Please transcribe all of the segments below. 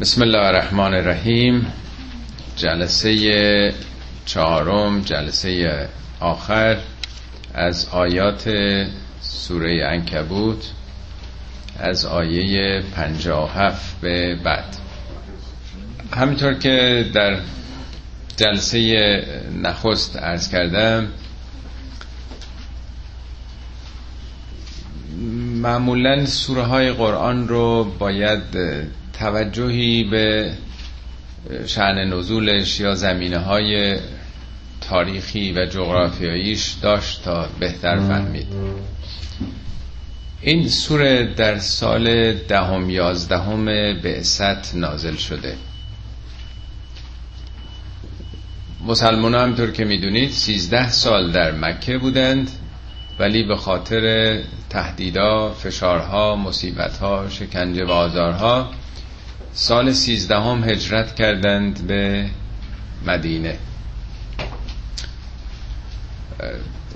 بسم الله الرحمن الرحیم. جلسه چهارم جلسه آخر از آیات سوره انکبوت از آیه هفت به بعد. همینطور که در جلسه نخست ارز کردم معمولا سوره های قرآن رو باید توجهی به شعن نزولش یا زمینه های تاریخی و جغرافیاییش داشت تا بهتر فهمید. این سوره در سال دهم یازدهم بعثت نازل شده. مسلمان ها همطور که می‌دونید سیزده سال در مکه بودند ولی به خاطر تهدیدا، فشارها، مصیبتها، شکنجه و آزارها سال سیزدهم هجرت کردند به مدینه.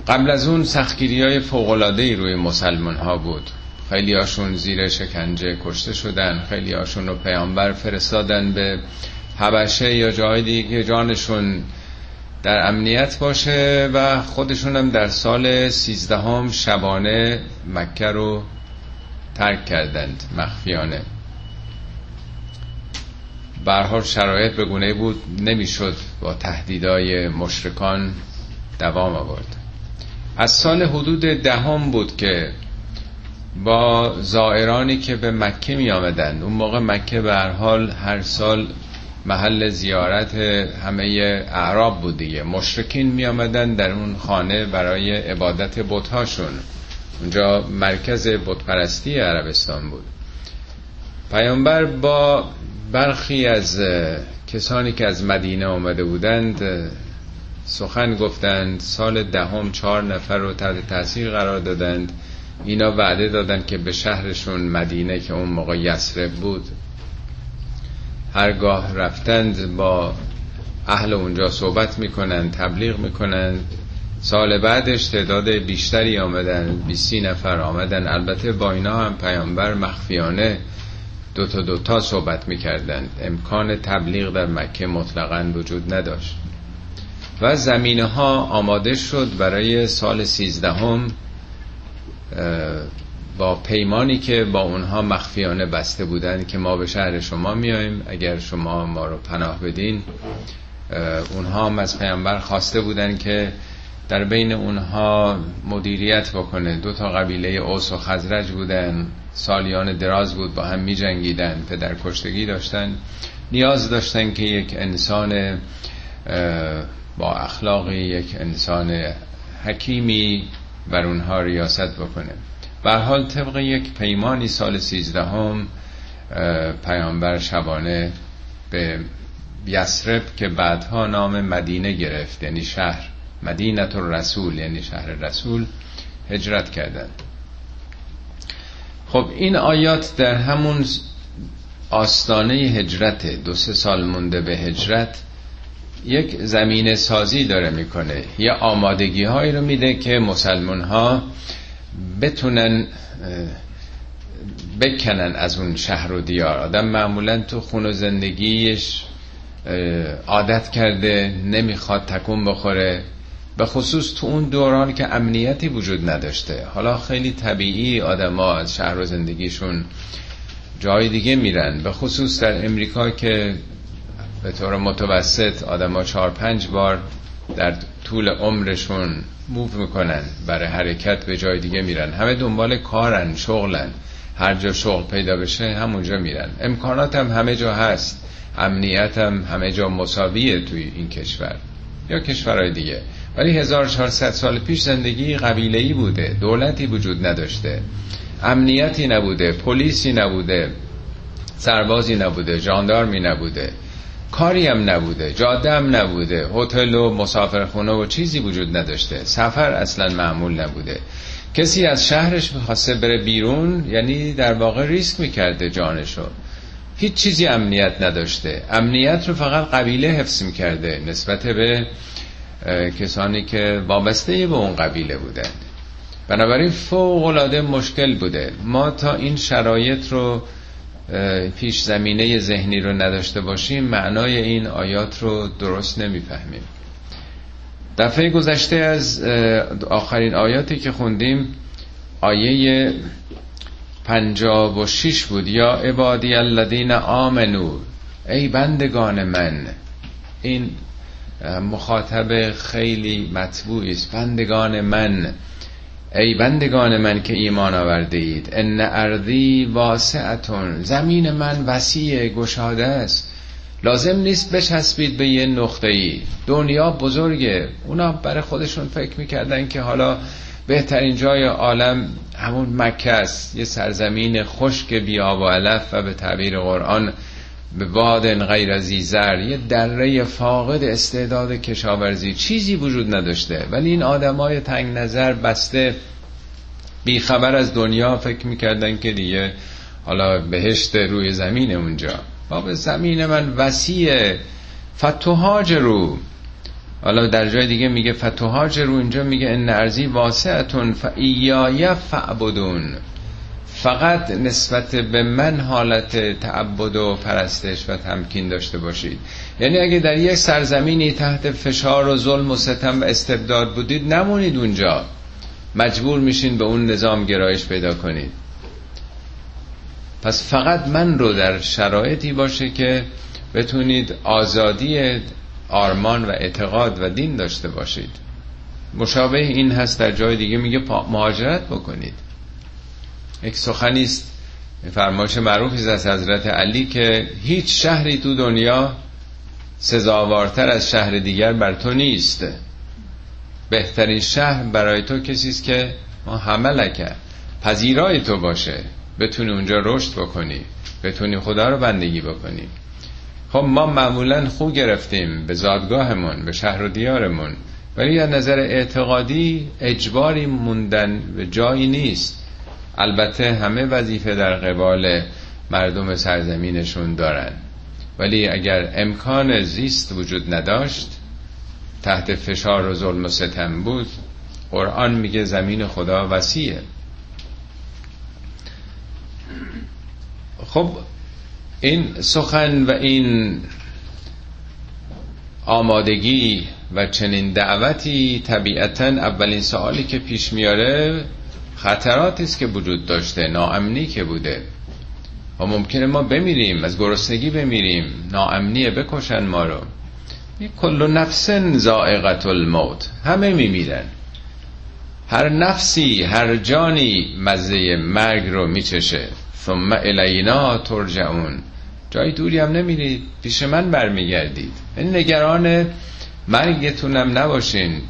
قبل از اون سختگیری های فوقلاده روی مسلمان ها بود. خیلی هاشون زیر شکنجه کشته شدن خیلی هاشون رو پیامبر فرستادن به حبشه یا جای دیگه جانشون در امنیت باشه و خودشون هم در سال سیزدهم شبانه مکه رو ترک کردند مخفیانه. برحال شرایط به گونه بود نمی‌شد با تهدیدهای مشرکان دوام آورد. از سال حدود دهم بود که با زائرانی که به مکه می آمدند اون موقع مکه به هر حال هر سال محل زیارت همه اعراب بود دیگه. مشرکین می آمدن در اون خانه برای عبادت بتهاشون. اونجا مرکز بتپرستی عربستان بود. پیامبر با برخی از کسانی که از مدینه آمده بودند سخن گفتند سال دهم چهار نفر رو تحت تاثیر قرار دادند. اینا وعده دادند که به شهرشون مدینه که اون موقع یسرب بود. هرگاه رفتند با اهل اونجا صحبت می‌کنند تبلیغ می‌کنند. سال بعدش تعداد بیشتری آمدن بیسی نفر آمدن. البته با اینا هم پیامبر مخفیانه دو تا دو تا صحبت می‌کردند. امکان تبلیغ در مکه مطلقا وجود نداشت. و زمینه ها آماده شد برای سال سیزدهم با پیمانی که با اونها مخفیانه بسته بودند که ما به شهر شما میاییم اگر شما ما رو پناه بدین اونها هم از پیامبر خواسته بودند که در بین اونها مدیریت بکنه. دو تا قبیله اوس و خزرج بودن. سالیان دراز بود با هم می جنگیدن پدر کشتگی داشتن. نیاز داشتن که یک انسان با اخلاقی یک انسان حکیمی بر اونها ریاست بکنه. بر حال طبق یک پیمانی سال سیزدهم پیامبر شبانه به یسرب که بعدها نام مدینه گرفت یعنی شهر مدینت رسول یعنی شهر رسول هجرت کردند. خب این آیات در همون آستانه هجرت دو سه سال مونده به هجرت یک زمین سازی داره می‌کنه. یا آمادگی هایی رو میده که مسلمان ها بتونن بکنن از اون شهر و دیار. آدم معمولا تو خون و زندگیش عادت کرده نمی‌خواد تکون بخوره. به خصوص تو اون دوران که امنیتی وجود نداشته. حالا خیلی طبیعی آدما از شهر و زندگیشون جای دیگه میرن. به خصوص در امریکا که به طور متوسط آدما چهار پنج بار در طول عمرشون موو می‌کنن. برای حرکت به جای دیگه میرن. همه دنبال کارن شغلن. هر جا شغل پیدا بشه همونجا میرن. امکانات هم همه جا هست. امنیت هم همه جا مساویه توی این کشور. یا کشورهای دیگه. ولی 1400 سال پیش زندگی قبیله‌ای بوده. دولتی وجود نداشته. امنیتی نبوده. پلیسی نبوده. سربازی نبوده. جاندارمی نبوده. کاری هم نبوده. جاده هم نبوده. هتل و مسافرخونه و چیزی وجود نداشته. سفر اصلا معمول نبوده. کسی از شهرش می‌خواسته بره بیرون یعنی در واقع ریسک می‌کرده جانشو. هیچ چیزی امنیت نداشته. امنیت رو فقط قبیله حفظ می‌کرده نسبت به کسانی که وابسته به اون قبیله بودن بنابراین فوق العاده مشکل بوده. ما تا این شرایط رو پیش زمینه ذهنی رو نداشته باشیم معنای این آیات رو درست نمی‌فهمیم. دفعه گذشته از آخرین آیاتی که خوندیم آیه پنجاب و شیش بود. یا عبادی الذین آمنو ای بندگان من این مخاطب خیلی مطبوعی است. بندگان من ای بندگان من که ایمان آورده اید ان ارضی واسعتون. زمین من وسیع گشاده است. لازم نیست بچسبید به یه نقطه ای دنیا بزرگه. اونا برای خودشون فکر می‌کردن که حالا بهترین جای عالم همون مکه است. یه سرزمین خشک بیا و علف و به تعبیر قرآن به واد غیر زر یه دره فاقد استعداد کشاورزی. چیزی وجود نداشته. ولی این آدمای تنگ نظر بسته. بیخبر از دنیا فکر می‌کردن که دیگه حالا بهشت روی زمین اونجا. باب زمین من وسیع. فتوهاج رو. حالا در جای دیگه میگه فتوهاج رو اینجا میگه ان ارزی واسعتون فایای فعبدون. فقط نسبت به من حالت تعبد و پرستش و تمکین داشته باشید. یعنی اگه در یک سرزمینی تحت فشار و ظلم و ستم و استبداد بودید نمونید اونجا. مجبور میشین به اون نظام گرایش پیدا کنید. پس فقط من رو در شرایطی باشه که بتونید آزادی آرمان و اعتقاد و دین داشته باشید. مشابه این هست در جای دیگه میگه مهاجرت بکنید. یک سخنی است فرمایش معروفی از حضرت علی که هیچ شهری تو دنیا سزاوارتر از شهر دیگر بر تو نیست. بهترین شهر برای تو کسی است که ما حملکه پذیرای تو باشه. بتونی اونجا رشد بکنی بتونی خدا رو بندگی بکنی. خب ما معمولا خوب گرفتیم به زادگاهمون به شهر و دیارمون. ولی از نظر اعتقادی اجباری موندن به جایی نیست. البته همه وظیفه در قبال مردم سرزمینشون دارن. ولی اگر امکان زیست وجود نداشت تحت فشار و ظلم و ستم بود قرآن میگه زمین خدا وسیعه. خب این سخن و این آمادگی و چنین دعوتی طبیعتا اولین سوالی که پیش میاره خطراتی است که وجود داشته ناامنی که بوده. و ممکنه ما بمیریم از گرسنگی بمیریم. ناامنیه بکشن ما رو. کل نفس زائقت الموت. همه میمیرن. هر نفسی هر جانی مزه مرگ رو میچشه. ثم الینا ترجعون. جای دوری هم نمیرید. پیش من برمیگردید. این نگران مرگتونم نباشین.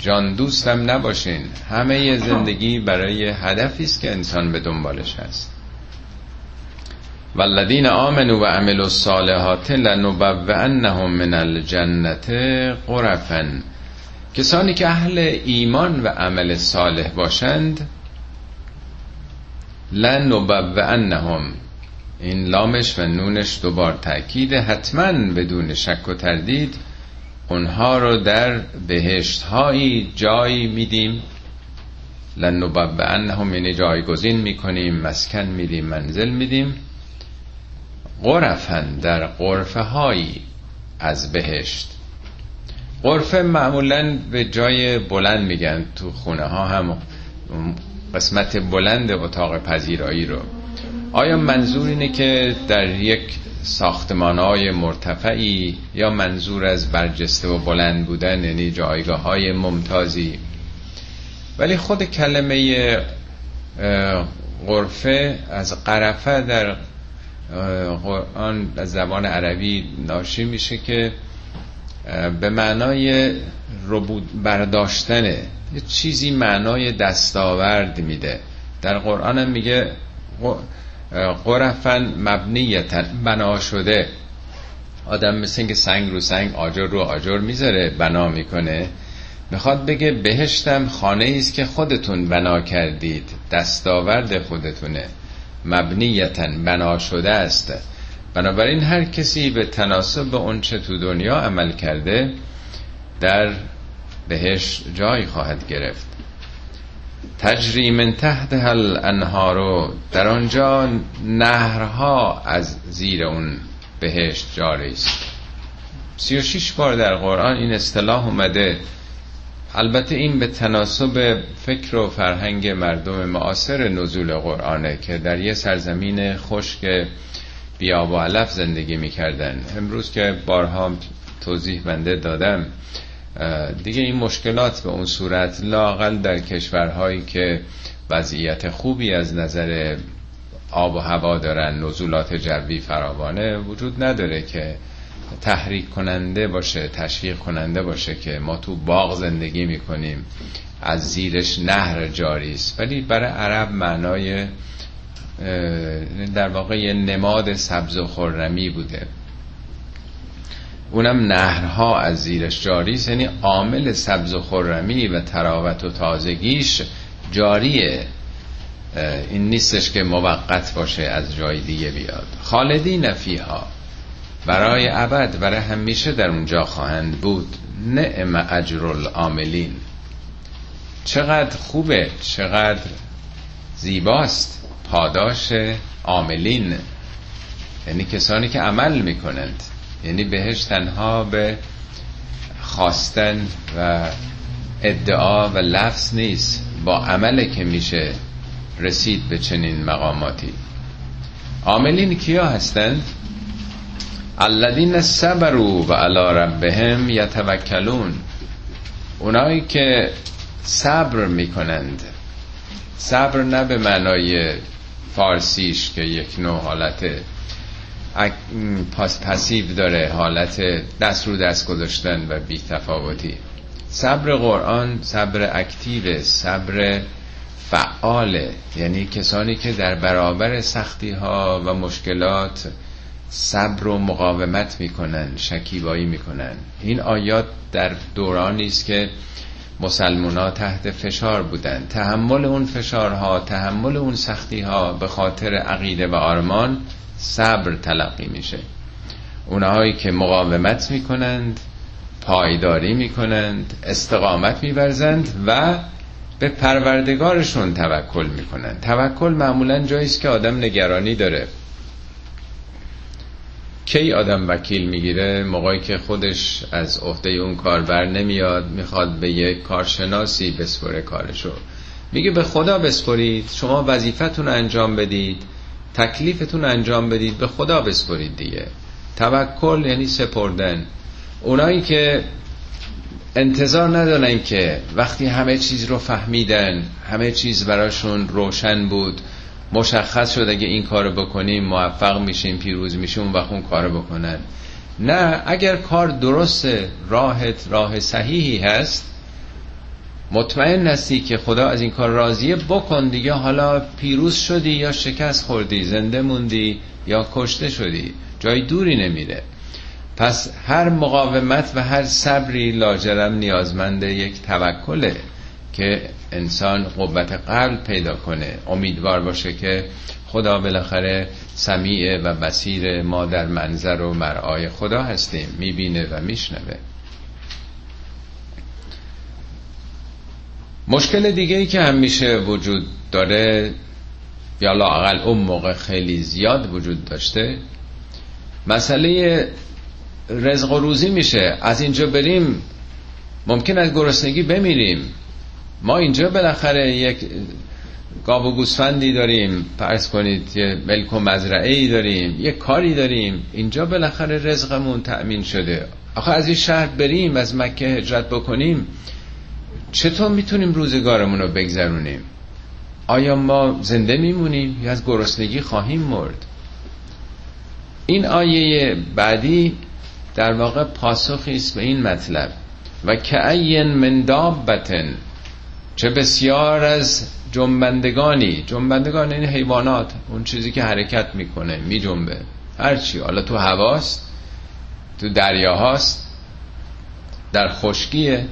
جان دوستم نباشین. همه زندگی برای هدفی است که انسان به دنبالش هست. والذین آمنوا و عملوا الصالحات لنبوئنهم من الجنت غرفا. کسانی که اهل ایمان و عمل صالح باشند لنبوئنهم. این لامش و نونش دوبار تأکیده حتما بدون شک و تردید اونها رو در بهشت هایی جایی میدیم لنبوئنهم یعنی جایگزین می‌کنیم مسکن میدیم منزل میدیم. غرفن در غرفه هایی از بهشت. غرفه معمولا به جای بلند میگن. تو خونه ها هم قسمت بلند اتاق پذیرایی رو. آیا منظور اینه که در یک ساختمان مرتفعی یا منظور از برجسته و بلند بودن یعنی جایگاه های ممتازی. ولی خود کلمه غرفه از قرفه در قرآن از زبان عربی ناشی میشه که به معنای برداشتنه یه چیزی معنای دستاورد میده. در قرآن هم میگه قرفن مبنیتن بنا شده. آدم مثل اینکه سنگ رو سنگ آجر رو آجر می‌ذاره بنا می‌کنه. می‌خواد بگه بهشتم خانه است که خودتون بنا کردید دستاورد خودتونه. مبنیتن بنا شده است. بنابراین هر کسی به تناسب به اون چه تو دنیا عمل کرده در بهش جای خواهد گرفت. تجری من تحت هل انهارو در آنجا نهرها از زیر اون بهشت جاری است. سی و شیش بار در قرآن این اصطلاح اومده. البته این به تناسب فکر و فرهنگ مردم معاصر نزول قرآنه که در یه سرزمین خشک بیاب و علف زندگی می‌کردن. امروز که بارها توضیح بنده دادم دیگه این مشکلات به اون صورت لاقل در کشورهایی که وضعیت خوبی از نظر آب و هوا دارن نزولات جوی فراوانه وجود نداره که تحریک کننده باشه تشویق کننده باشه که ما تو باغ زندگی می‌کنیم از زیرش نهر جاری است. ولی برای عرب معنای در واقع نماد سبز و خرمی بوده. اونم نهرها از زیرش جاری است یعنی عامل سبز و خرمی و تراوت و تازگیش جاریه. این نیستش که موقت باشه از جای دیگه بیاد. خالدی نفیها برای ابد برای همیشه در اونجا خواهند بود. نعم اجر العاملین. چقدر خوبه چقدر زیباست پاداش عاملین. یعنی کسانی که عمل می‌کنند. یعنی بهش تنها به خواستن و ادعا و لفظ نیست. با عمل که میشه رسید به چنین مقاماتی. عاملین کیا هستند الذین صبروا و علی ربهم یتوکلون. اونایی که صبر می‌کنند. صبر نه به معنای فارسیش که یک نوع حالت پاس پسیو داره حالت دست رو دست گذاشتن و بی تفاوتی. صبر قرآن صبر اکتیو صبر فعاله یعنی کسانی که در برابر سختی ها و مشکلات صبر و مقاومت می‌کنن شکیبایی می‌کنن. این آیات در دورانی است که مسلمونا تحت فشار بودن تحمل اون فشارها تحمل اون سختی ها به خاطر عقیده و آرمان صبر تلقی میشه. اونهایی که مقاومت می‌کنند پایداری می‌کنند استقامت میورزند و به پروردگارشون توکل می‌کنند. توکل معمولا جاییست که آدم نگرانی داره. کی آدم وکیل می‌گیره؟ موقعی که خودش از عهده اون کار بر نمیاد می‌خواد به یک کارشناسی بسپره کارشو. میگه به خدا بسپرید شما وظیفتون انجام بدید. تکلیفتون انجام بدید به خدا بسپرید دیگه. توکل یعنی سپردن. اونایی که انتظار ندارن که وقتی همه چیز رو فهمیدن همه چیز براشون روشن بود مشخص شد اگه این کارو بکنیم موفق میشیم پیروز میشیم اون وقت اون کارو بکنن. نه اگر کار درسته راهت راه صحیحی هست مطمئن هستی که خدا از این کار راضیه؟ بکن دیگه حالا پیروز شدی یا شکست خوردی زنده موندی یا کشته شدی؟ جای دوری نمیره. پس هر مقاومت و هر صبری لاجرم نیازمند یک توکله که انسان قوت قلب پیدا کنه. امیدوار باشه که خدا بالاخره سمیع و بسیر ما در منظر و مرعای خدا هستیم. می‌بینه و میشنوه. مشکل دیگه ای که همیشه وجود داره یا لاقل اون موقع خیلی زیاد وجود داشته مسئله رزق و روزی میشه. از اینجا بریم ممکن از گرسنگی بمیریم. ما اینجا بالاخره یک گاو و گوسفندی داریم. فرض کنید یه ملک و مزرعه داریم یه کاری داریم. اینجا بالاخره رزقمون تأمین شده. آخه از این شهر بریم از مکه هجرت بکنیم. چطور می‌تونیم روزگارمون رو بگذرونیم؟ آیا ما زنده میمونیم یا از گرسنگی خواهیم مرد؟ این آیه بعدی در واقع پاسخی است به این مطلب. و که من دابتن چه بسیار از جنبندگانی. جنبندگان این حیوانات اون چیزی که حرکت می‌کنه میجنبه. هرچی حالا تو هواست تو دریاهاست در خشکیه.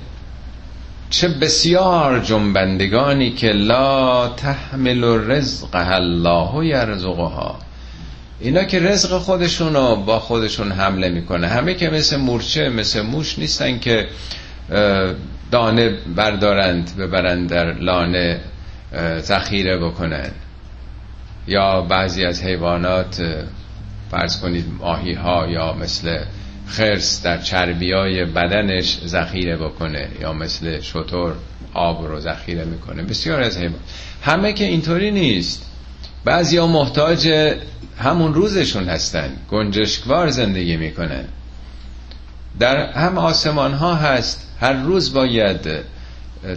چه بسیار جنبندگانی که لا تحمل رزق الله یرزقها. اینا که رزق خودشون رو با خودشون حمله می‌کنه. همه که مثل مورچه مثل موش نیستن که دانه بردارند ببرند در لانه ذخیره بکنن. یا بعضی از حیوانات فرض کنید ماهی ها یا مثل خرس در چربی های بدنش ذخیره بکنه یا مثل شطور آب رو ذخیره می‌کنه. بسیار از حیوان. همه که اینطوری نیست. بعضی ها محتاج همون روزشون هستن. گنجشکوار زندگی می‌کنن. در هم آسمان ها هست. هر روز باید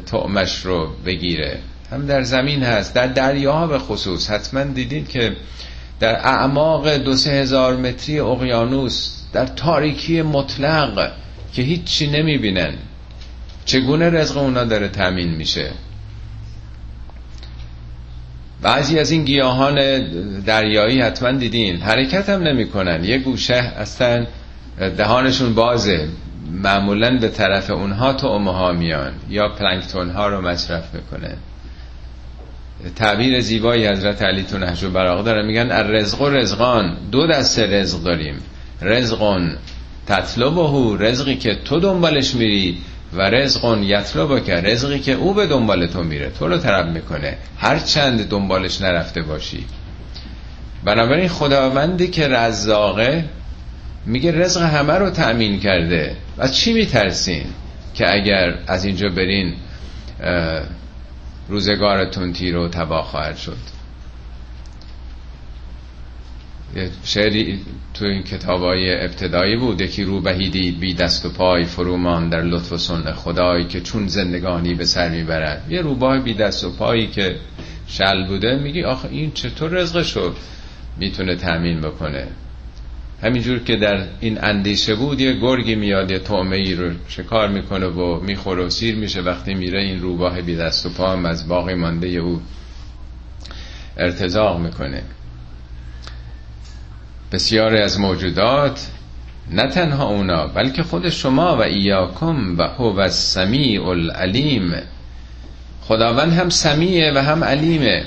طعمش رو بگیره. هم در زمین هست. در دریاها به خصوص. حتما دیدید که در اعماق دو سه هزار متری اقیانوس در تاریکی مطلق که هیچی نمی‌بینن. چگونه رزق اونا داره تامین میشه؟ بعضی از این گیاهان دریایی حتما دیدین حرکت هم نمی‌کنن. یه گوشه اصلا دهانشون بازه. معمولا به طرف اونها تو ها میان یا پلانکتون ها رو مصرف می‌کنه تعبیر زیبایی حضرت علی تو نهج براغ داره. میگن الرزق و رزقان. دو دسته رزق داریم. رزقون تطلبه رزقی که تو دنبالش میری و رزقون یطلبه که رزقی که او به دنبال تو میره. تو رو طلب می‌کنه. هر چند دنبالش نرفته باشی. بنابراین خداوندی که رزاقه میگه رزق همه رو تأمین کرده. و چی میترسین که اگر از اینجا برین روزگارتون تیر و تباه خواهد شد؟ شعری تو این کتاب های ابتدایی بود یکی رو بهیدی بی دست و پای فرومان در لطف و سن خدایی که چون زندگانی به سر می‌برد. یه روباه بی دست و پایی که شل بوده میگی آخه این چطور رزقشو می‌تونه تأمین بکنه. همینجور که در این اندیشه بود یه گرگی میاد یه تومه ای رو شکار می‌کنه و می‌خوره و سیر میشه. وقتی میره این روباه بی دست و پا هم از باقی مانده او ارتزاق می‌کنه. بسیاری از موجودات نه تنها اونا بلکه خود شما و ایاکم و هو و سمیع العلیم. خداوند هم سمیعه و هم علیمه.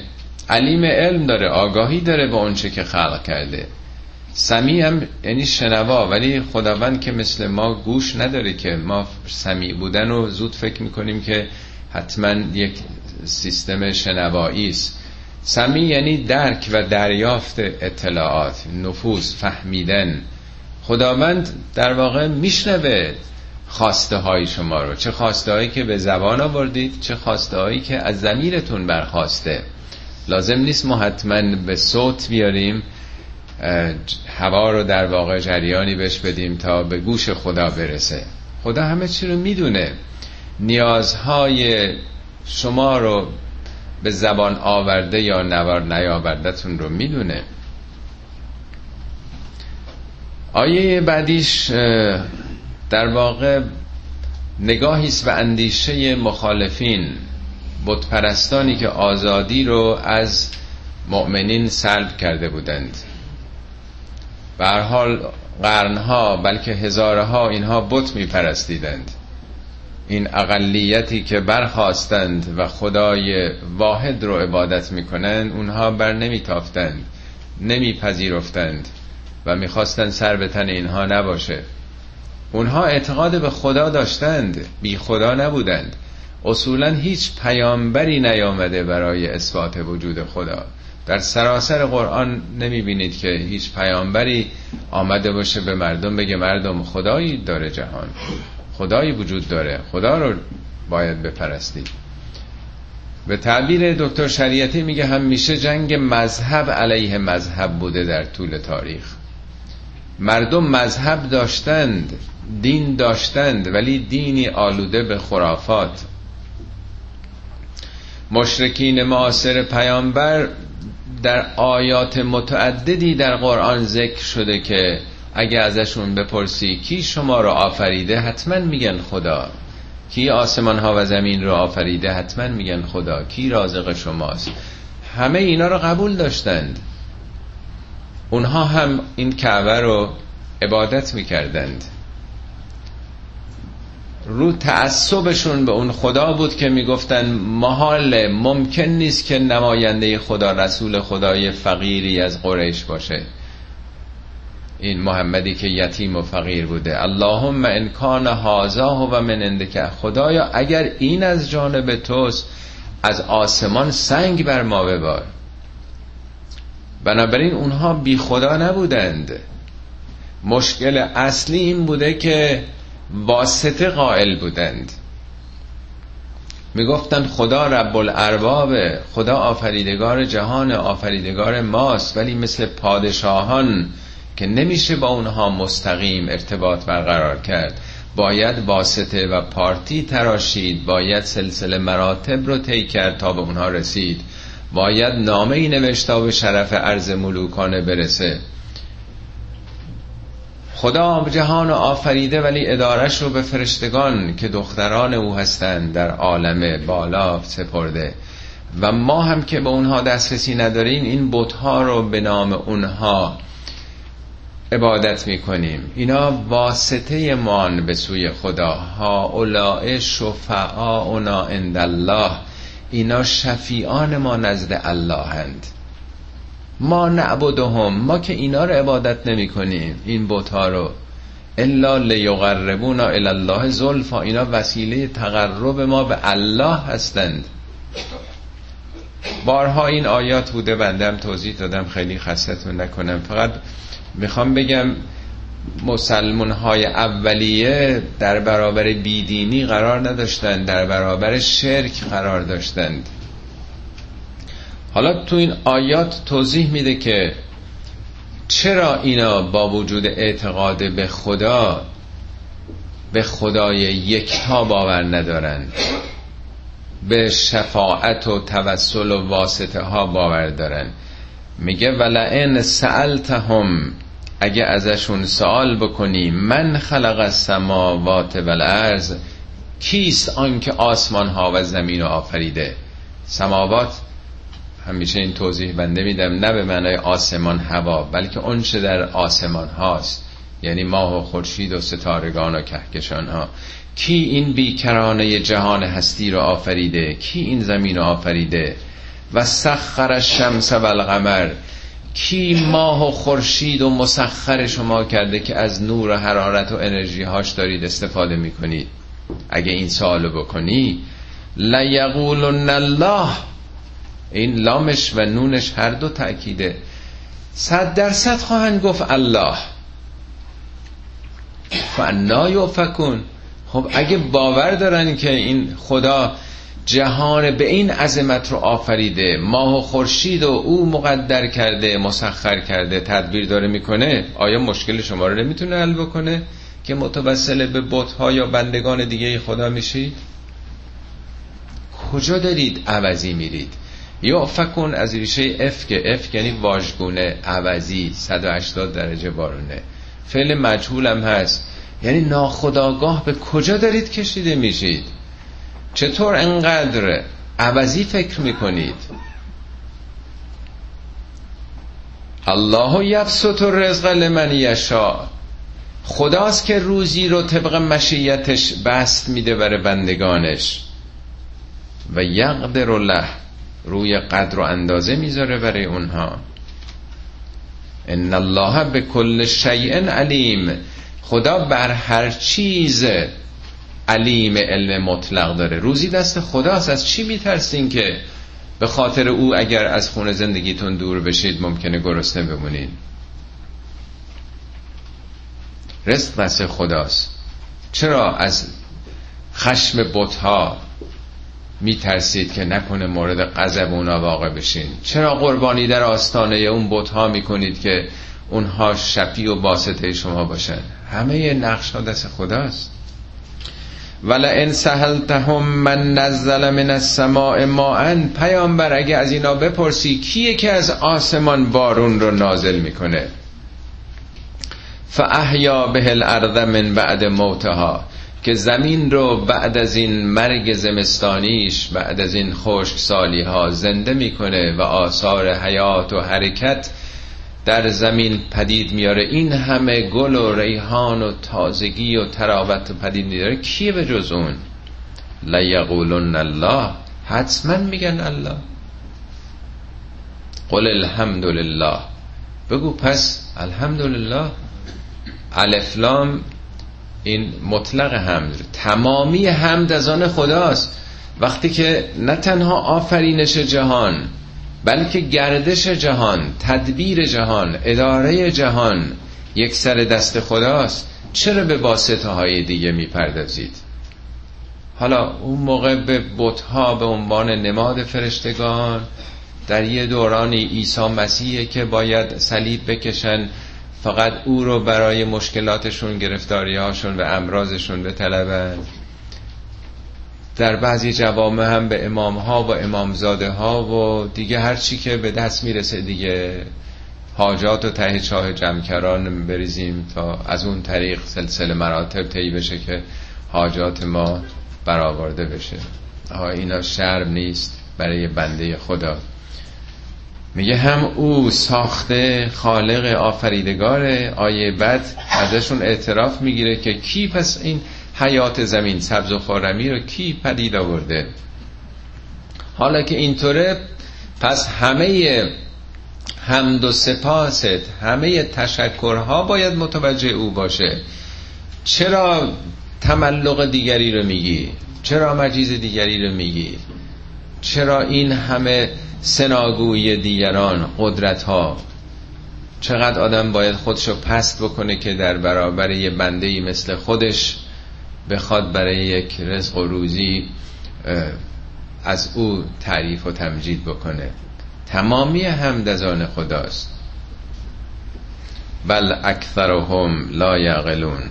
علیم علم داره آگاهی داره به اونچه که خلق کرده. سمیع هم یعنی شنوا ولی خداوند که مثل ما گوش نداره که ما سمیع بودن رو زود فکر می‌کنیم که حتما یک سیستم شنوایی است. سمیع یعنی درک و دریافت اطلاعات نفوذ فهمیدن. خداوند در واقع میشنوه خواسته های شما رو. چه خواسته هایی که به زبان آوردید چه خواسته هایی که از زمیرتون برخواسته. لازم نیست ما حتما به صوت بیاریم هوا رو در واقع جریانی بهش بدیم تا به گوش خدا برسه. خدا همه چی رو می‌دونه. نیازهای شما رو به زبان آورده یا نوار نیاوردهتون رو می‌دونه. آیه بعدیش در واقع نگاهی است و اندیشه مخالفین بتپرستانی که آزادی رو از مؤمنین سلب کرده بودند. به هر حال قرنها بلکه هزارها اینها بت میپرستیدند. این اقلیتی که برخواستند و خدای واحد رو عبادت می‌کنند اونها بر نمیتافتند نمیپذیرفتند و می‌خواستند سر به تن اینها نباشه. اونها اعتقاد به خدا داشتند بی خدا نبودند. اصولا هیچ پیامبری نیامده برای اثبات وجود خدا. در سراسر قرآن نمی بینید که هیچ پیامبری آمده باشه به مردم بگه مردم خدایی داره جهان. خدایی وجود داره. خدا رو باید بپرستید به تعبیر دکتر شریعتی میگه همیشه جنگ مذهب علیه مذهب بوده در طول تاریخ. مردم مذهب داشتند دین داشتند ولی دینی آلوده به خرافات. مشرکین معاصر پیامبر در آیات متعددی در قرآن ذکر شده که اگه ازشون بپرسی کی شما رو آفریده حتما میگن خدا. کی آسمان ها و زمین رو آفریده حتما میگن خدا. کی رازق شماست؟ همه اینا رو قبول داشتند. اونها هم این کعبه رو عبادت می‌کردند. رو تعصبشون به اون خدا بود که می‌گفتن محال ممکن نیست که نماینده خدا رسول خدای فقیری از قریش باشه. این محمدی که یتیم و فقیر بوده. اللهم انکان هازاه و من اندکه خدایا اگر این از جانب توست از آسمان سنگ بر ما ببار. بنابراین اونها بی خدا نبودند. مشکل اصلی این بوده که واسطه قائل بودند. می‌گفتند خدا رب الارباب خدا آفریدگار جهان آفریدگار ماست ولی مثل پادشاهان که نمیشه با اونها مستقیم ارتباط برقرار کرد. باید واسطه و پارتی تراشید باید سلسله مراتب رو طی کرد تا به اونها رسید. باید نامه ای نوشتا به شرف عرض ملوکانه برسه. خدا جهان آفریده ولی ادارش رو به فرشتگان که دختران او هستند در عالم بالا سپرده. و ما هم که به اونها دسترسی نداریم این بتها رو به نام اونها عبادت می‌کنیم. اینا واسطه مان به سوی خدا. ها اولائه اونا عند الله اینا شفیعان ما نزد الله هند. ما نعبدهم. ما که اینا رو عبادت نمی کنیم این بوتا رو. الا لیقربونا الله زلفا. اینا وسیله تقرب ما به الله هستند. بارها این آیات بوده. بندم توضیح دادم. خیلی خستتون نکنم. فقط می‌خوام بگم مسلمون های اولیه در برابر بیدینی قرار نداشتند در برابر شرک قرار داشتند. حالا تو این آیات توضیح میده که چرا اینا با وجود اعتقاد به خدا به خدای یکتا باور ندارن؟ به شفاعت و توسل و واسطه ها باور دارن. میگه ولئن سألتهم اگه ازشون سوال بکنی من خلق السماوات والارض کیست آنکه آسمان ها و زمین رو آفریده؟ سماوات همیشه این توضیح بنده میدم نه به معنای آسمان هوا بلکه اونچه در آسمان هاست. یعنی ماه و خورشید و ستارگان و کهکشان ها. کی این بیکرانه جهان هستی رو آفریده؟ کی این زمین رو آفریده؟ و سخر الشمس و القمر کی ماه و خورشید و مسخر شما کرده که از نور و حرارت و انرژی هاش دارید استفاده می‌کنید؟ اگه این سوالو بکنی لیقولن الله. این لامش و نونش هر دو تأکیده. صد درصد خواهند گفت الله. فانا یوفکون خب اگه باور دارن که این خدا جهان به این عظمت رو آفریده ماه و خورشید و او مقدر کرده مسخر کرده تدبیر داره می‌کنه. آیا مشکل شما رو نمی‌تونه حل بکنه که متوسل به بتها یا بندگان دیگه خدا میشید کجا دارید عوضی میرید؟ یا فکن از ریشه اف که اف یعنی واژگونه عوضی 180 درجه بارونه فعل مجهول هست. یعنی ناخداگاه به کجا دارید کشیده میشید؟ چطور انقدر عوضی فکر می‌کنید؟ الله یبسط رزق لمن یشا خداست که روزی رو طبق مشیتش بست میده بر بندگانش. و یقدر له روی قدر و اندازه می‌ذاره برای اونها. ان الله به کل شیء علیم. خدا بر هر چیز علیم علم مطلق داره. روزی دست خداست. از چی میترسین که به خاطر او اگر از خونه زندگیتون دور بشید ممکنه گرسنه بمونید رزق دست خداست. چرا از خشم بتها میترسید که نکنه مورد غضب اونا واقع بشین؟ چرا قربانی در آستانه اون بتها می‌کنید که اونها شفی و باسطه شما باشن؟ همه نقش ها دست خداست. ولا ان سهلتهم من نزل من السماء ماء پیامبر اگه از اینا بپرسی کیه که از آسمان بارون رو نازل می‌کنه؟ فاحیا به الارض من بعد موتها که زمین رو بعد از این مرگ زمستانیش بعد از این خشک سالی ها زنده می‌کنه و آثار حیات و حرکت در زمین پدید میاره. این همه گل و ریحان و تازگی و تراوت پدید میاره. کیه به جز اون؟ لیقولن الله. حتما میگن الله. قل الحمدلله. بگو پس الحمدلله. الفلام این مطلق حمد. تمامی حمد از آن خداست. وقتی که نه تنها آفرینش جهان بلکه گردش جهان تدبیر جهان اداره جهان یک سر دست خداست چرا به واسطه های دیگه می‌پردازید؟ حالا اون موقع به بتها به عنوان نماد فرشتگان در یه دورانی عیسی مسیحه که باید صلیب بکشن فقط او رو برای مشکلاتشون گرفتاری هاشون و امراضشون بطلبن. در بعضی جوامع هم به امام ها و امامزاده ها و دیگه هر چی که به دست می‌رسه دیگه حاجات و ته چاه جمکران بریزیم تا از اون طریق سلسله مراتب طی بشه که حاجات ما برآورده بشه. آها اینا شرم نیست برای بنده خدا. میگه هم او ساخته خالق آفریدگار آیه بعد ازشون اعتراف می‌گیره که کی پس این حیات زمین سبز و خورمی رو کی پدید آورده؟ حالا که اینطوره پس همه حمد و سپاست همه تشکرها باید متوجه او باشه. چرا تملق دیگری رو میگی؟ چرا مجیز دیگری رو میگی؟ چرا این همه سناگوی دیگران قدرت ها چقدر آدم باید خودشو پست بکنه که در برابر یه بنده مثل خودش بخواد برای یک رزق و روزی از او تعریف و تمجید بکنه. تمامی همد از خداست. بل اکثرهم لا یعقلون.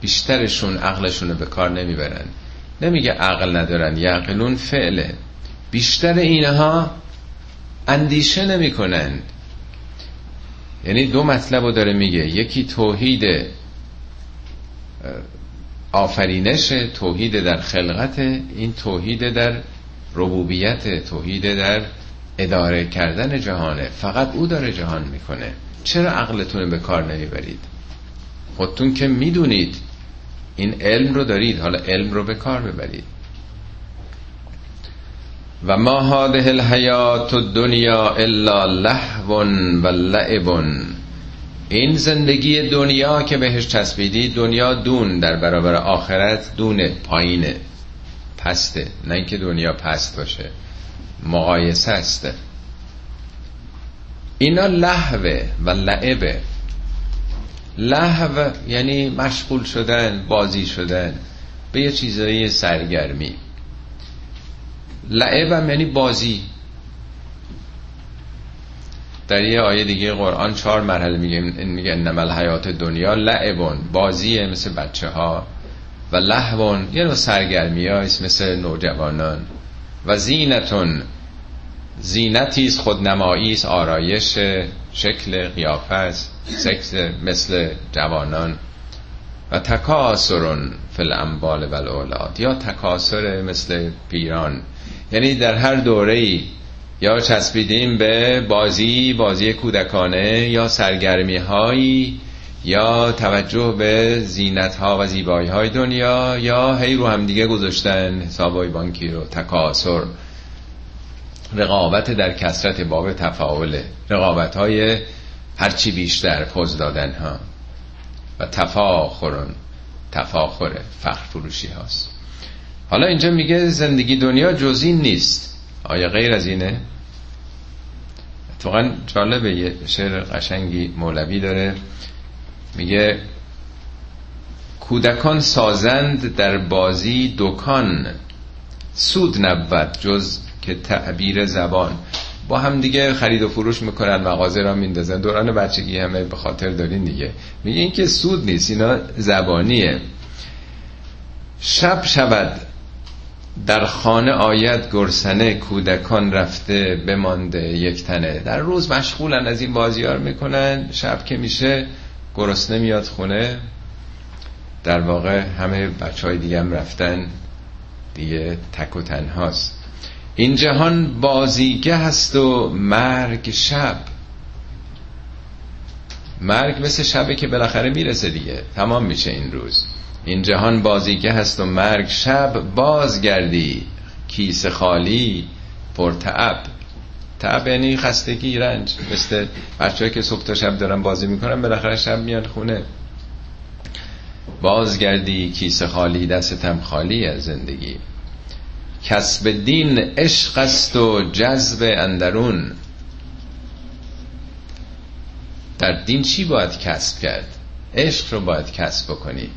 بیشترشون عقلشون رو به کار نمی‌برن. نمیگه عقل ندارن یعقلون فعله. بیشتر اینها اندیشه نمی‌کنن. یعنی دو مطلب رو داره میگه. یکی توحید آفرینش توحید در خلقت این توحید در ربوبیت توحید در اداره کردن جهانه. فقط او داره جهان می‌کنه. چرا عقلتون به کار نمی‌برید؟ خودتون که می‌دونید این علم رو دارید حالا علم رو به کار ببرید. و ما هاده الحیات الدنیا الا لهو و لعب. این زندگی دنیا که بهش چسبیدی دنیا دون در برابر آخرت دونه پایینه پسته نه اینکه دنیا پست باشه مقایسه است. اینا لحوه و لعبه. لحو یعنی مشغول شدن بازی شدن به یه چیزایی سرگرمی. لعب هم یعنی بازی. در یه آیه دیگه قرآن چهار مرحله میگه میگه انما حیات دنیا لعبون بازیه مثل بچه ها و لحون یه نوع سرگرمی مثل نوجوانان و زینتون زینتی خودنمایی است آرایش شکل قیافه است سکس مثل جوانان و تکاسرون فی الاموال و یا تکاسر مثل پیران. یعنی در هر دوره یا چسبیدیم به بازی بازی کودکانه یا سرگرمی هایی یا توجه به زینت ها و زیبایی های دنیا یا هی رو هم دیگه گذاشتن حسابای بانکی رو تکاسر. رقابت در کسرت باب تفاوله رقابت های هرچی بیشتر پوز دادن ها. و تفاخرون تفاخره فخر فروشی هاست. حالا اینجا میگه زندگی دنیا جزی نیست. آیا غیر از اینه؟ اتفاقا جالبه یه شعر قشنگی مولوی داره. میگه کودکان سازند در بازی دکان. سود نبود جز که تعبیر زبان. با هم دیگه خرید و فروش می‌کنن مغازه را میندازن. دوران بچگی همه به خاطر دارین دیگه. میگه این که سود نیست اینا زبانیه. شب شود در خانه آید گرسنه کودکان رفته بمانده یک تنه. در روز مشغولن از این بازیار می‌کنن. شب که میشه گرسنه میاد خونه. در واقع همه بچه های دیگه هم رفتن. دیگه تک و تنهاست. این جهان بازیگه هست و مرگ شب. مرگ مثل شبه که بالاخره می‌رسه دیگه. تمام میشه این روز. این جهان بازیگه هست و مرگ شب بازگردی. کیس خالی پرتعب تعب. یعنی خستگی رنج. مثل بچه که صبح تا شب دارن بازی می‌کنن بالاخره شب میان خونه. بازگردی کیسه خالی دستتم خالی از زندگی. کسب دین عشق است و جذب اندرون. در دین چی باید کسب کرد؟ عشق رو باید کسب بکنی.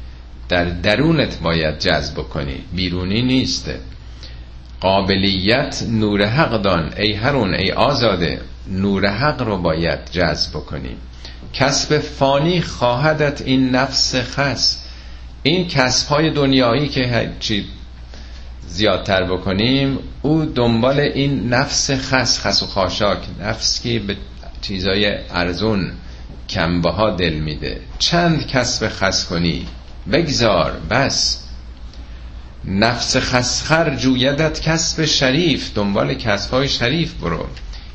در درونت باید جذب کنی. بیرونی نیست. قابلیت نور حق دان. ای هرون ای آزاده نور حق رو باید جذب کنی. کسب فانی خواهدت این نفس خس. این کسب های دنیایی که چی زیادتر بکنیم او دنبال این نفس خس خس و خاشاک نفس که به چیزای ارزون کمبه ها دل میده. چند کسب خس کنی؟ بگذار بس. نفس خسخر جویدت کسب شریف دنبال کسب های شریف برو.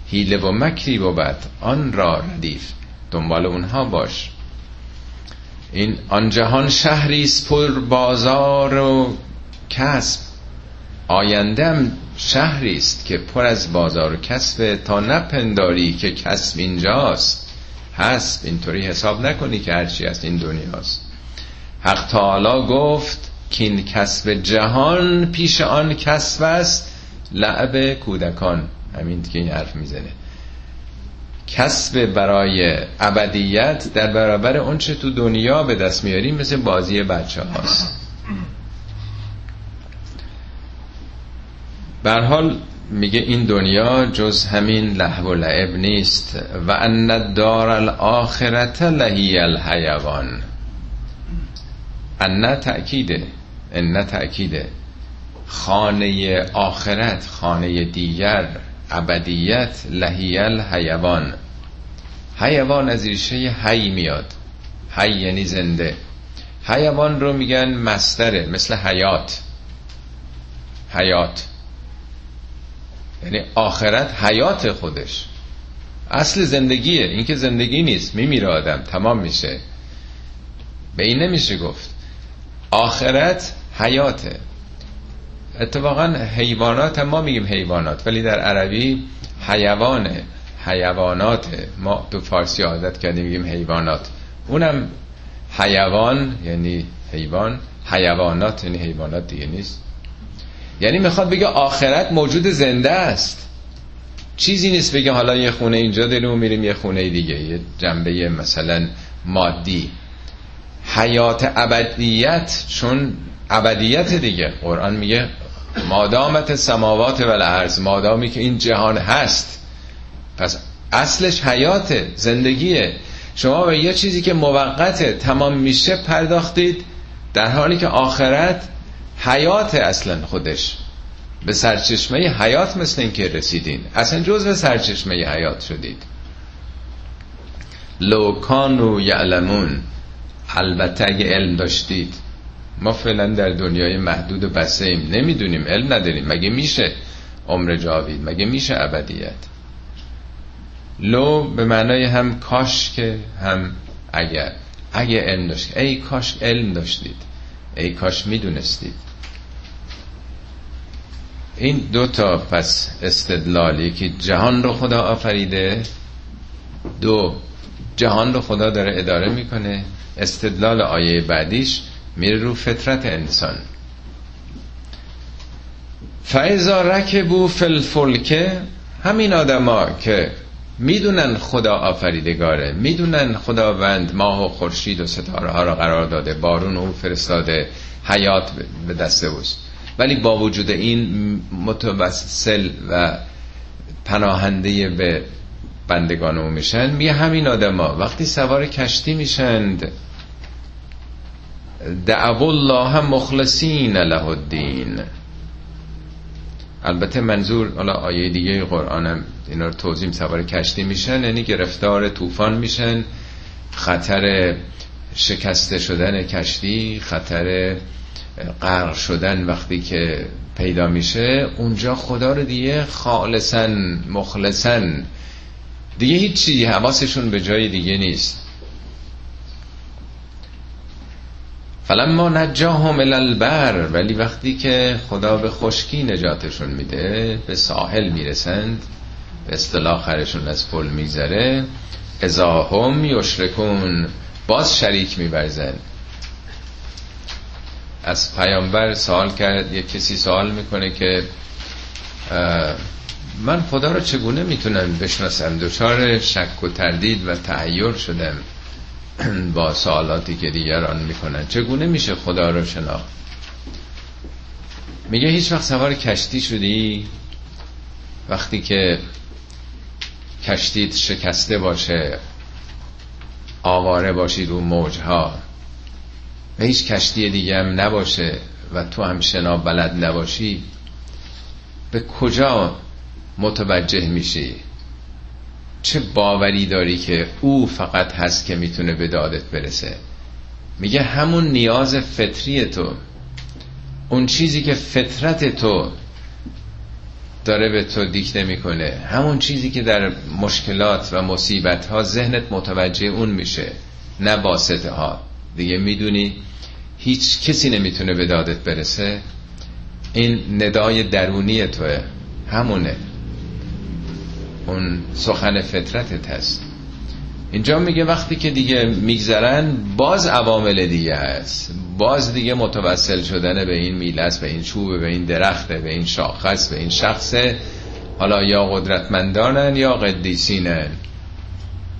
هیله و مکری بود آن را ردیف. دنبال اونها باش. این آن جهان شهری پر بازار و کسب. آیندم شهری است که پر از بازار و کسب تا نپنداری که کسب اینجاست. هست اینطوری حساب نکنی که هرچی از این دنیاست. حق تعالی گفت که این کسب جهان پیش آن کسب است لعب کودکان. همین که این حرف می‌زنه. کسب برای ابدیت در برابر اونچه تو دنیا به دست میاریم مثل بازی بچه هاست حال میگه این دنیا جز همین لحو و لعب نیست. و ان دار الاخرت لهی الحیوان. ان تأکیده ان تأکیده. خانه آخرت خانه دیگر ابدیت لهیل حیوان حیوان از ریشه حی میاد. حی یعنی زنده. حیوان رو میگن مستره مثل حیات. حیات. یعنی آخرت حیات خودش. اصل زندگیه این که زندگی نیست میمیره آدم تمام میشه. به این نمیشه گفت. آخرت حیاته. اتفاقا حیوانات ما میگیم حیوانات ولی در عربی حیوانه حیوانات ما تو فارسی عادت کردیم میگیم حیوانات. اونم حیوان یعنی حیوان حیوانات یعنی حیوانات دیگه نیست. یعنی می‌خواد بگه آخرت موجود زنده است. چیزی نیست بگه حالا یه خونه اینجا داریم میریم یه خونه دیگه یه جنبه مثلا مادی. حیات ابدیت چون ابدیت دیگه. قرآن میگه مادامت سماوات و الارض مادامی که این جهان هست. پس اصلش حیات زندگیه. شما به یه چیزی که موقته تمام میشه پرداختید در حالی که آخرت حیات اصلا خودش. به سرچشمه حیات مثل این که رسیدین. اصلا جز به سرچشمه حیات شدید. لوکانو یعلمون. البته اگه علم داشتید. ما فعلا در دنیای محدود و بسته ایم. نمی‌دونیم علم نداریم. مگه میشه عمر جاوید؟ مگه میشه ابدیت؟ لو به معنای هم کاش که هم اگر. اگه علم داشت. ای کاش علم داشتید. ای کاش می‌دونستید. این دو تا پس استدلالی که جهان رو خدا آفریده دو جهان رو خدا داره اداره می‌کنه. استدلال آیه بعدیش میره رو فطرت انسان. فعضا رکبو فلفلکه همین آدما که می‌دونن خدا آفریدگاره می‌دونن خداوند ماه و خورشید و ستاره ها را قرار داده بارون او فرستاده حیات به دست اوست. ولی با وجود این متوسل و پناهنده به بندگان او میشن میگه همین آدما وقتی سوار کشتی میشند دعو الله مخلصین له الدین. البته منظور حالا آیه دیگه قرآنم اینا رو توضیح سوار کشتی میشن یعنی گرفتار طوفان میشن خطر شکسته شدن کشتی خطر غرق شدن وقتی که پیدا میشه اونجا خدا رو دیگه خالصن مخلصن دیگه هیچی حواسشون به جای دیگه نیست. فلما نجاهم الالبر ولی وقتی که خدا به خشکی نجاتشون میده به ساحل می‌رسند به اصطلاح خرشون از پل میگذره ازاهم یشرکون باز شریک میبرزن از پیامبر سوال کرد یک کسی سوال می‌کنه که من خدا رو چگونه می‌تونم بشناسم؟ دچار شک و تردید و تعیر شدم. با سوالاتی که دیگران می‌کنن. چگونه میشه خدا رو شناخت؟ میگه هیچ وقت سوار کشتی شدی؟ وقتی که کشتیت شکسته باشه آواره باشی رو موجها و هیچ کشتی دیگه هم نباشه و تو هم شنا بلد نباشی به کجا متوجه میشی؟ چه باوری داری که او فقط هست که می‌تونه به دادت برسه؟ میگه همون نیاز فطری تو. اون چیزی که فطرت تو داره به تو دیکته می‌کنه همون چیزی که در مشکلات و مصیبت ها ذهنت متوجه اون میشه نه واسطه ها دیگه می‌دونی هیچ کسی نمی‌تونه به دادت برسه. این ندای درونی توه. همونه. اون سخن فطرتت هست. اینجا میگه وقتی که دیگه میگذرن باز عوامل دیگه هست. باز دیگه متوسل شدن به این میلس به این چوب به این درخته به این شاخص به این شخصه حالا یا قدرتمندانن یا قدیسینن.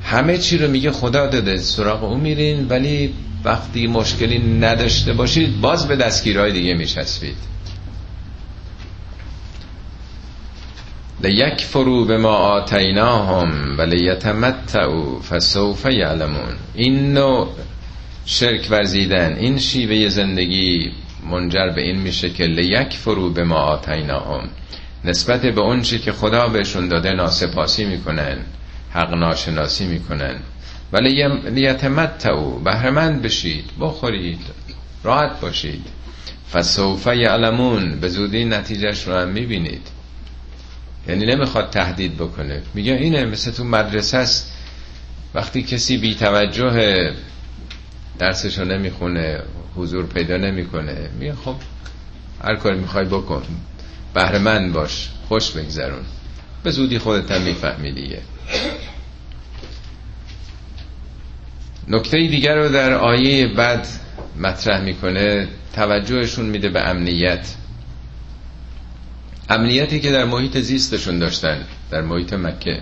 همه چی رو میگه خدا داده. سراغ او میرین ولی وقتی مشکلی نداشته باشید باز به دستگیرهای دیگه میچسبید. فرو به ما آتیناهم و لیتمتعو فسوف یعلمون. این نوع شرک ورزیدن این شیوه زندگی منجر به این میشه که فرو به ما آتیناهم. نسبت به اون چی که خدا بهشون داده ناسپاسی می‌کنن حق ناشناسی می‌کنن. ولی لیتمتعو بهرمند بشید بخورید راحت باشید. فسوف یعلمون به زودی نتیجهش رو هم می‌بینید. یعنی نمی‌خواد تهدید بکنه. میگه اینه مثل تو مدرسه است. وقتی کسی بی توجه درسشو نمی‌خونه حضور پیدا نمی‌کنه. میگه خب هر کاری می‌خوای بکن. بهرمند باش خوش بگذرون. به زودی خودت هم می‌فهمی دیگه. نکته دیگر رو در آیه بعد مطرح می‌کنه توجهشون میده به امنیت. امنیتی که در محیط زیستشون داشتن در محیط مکه.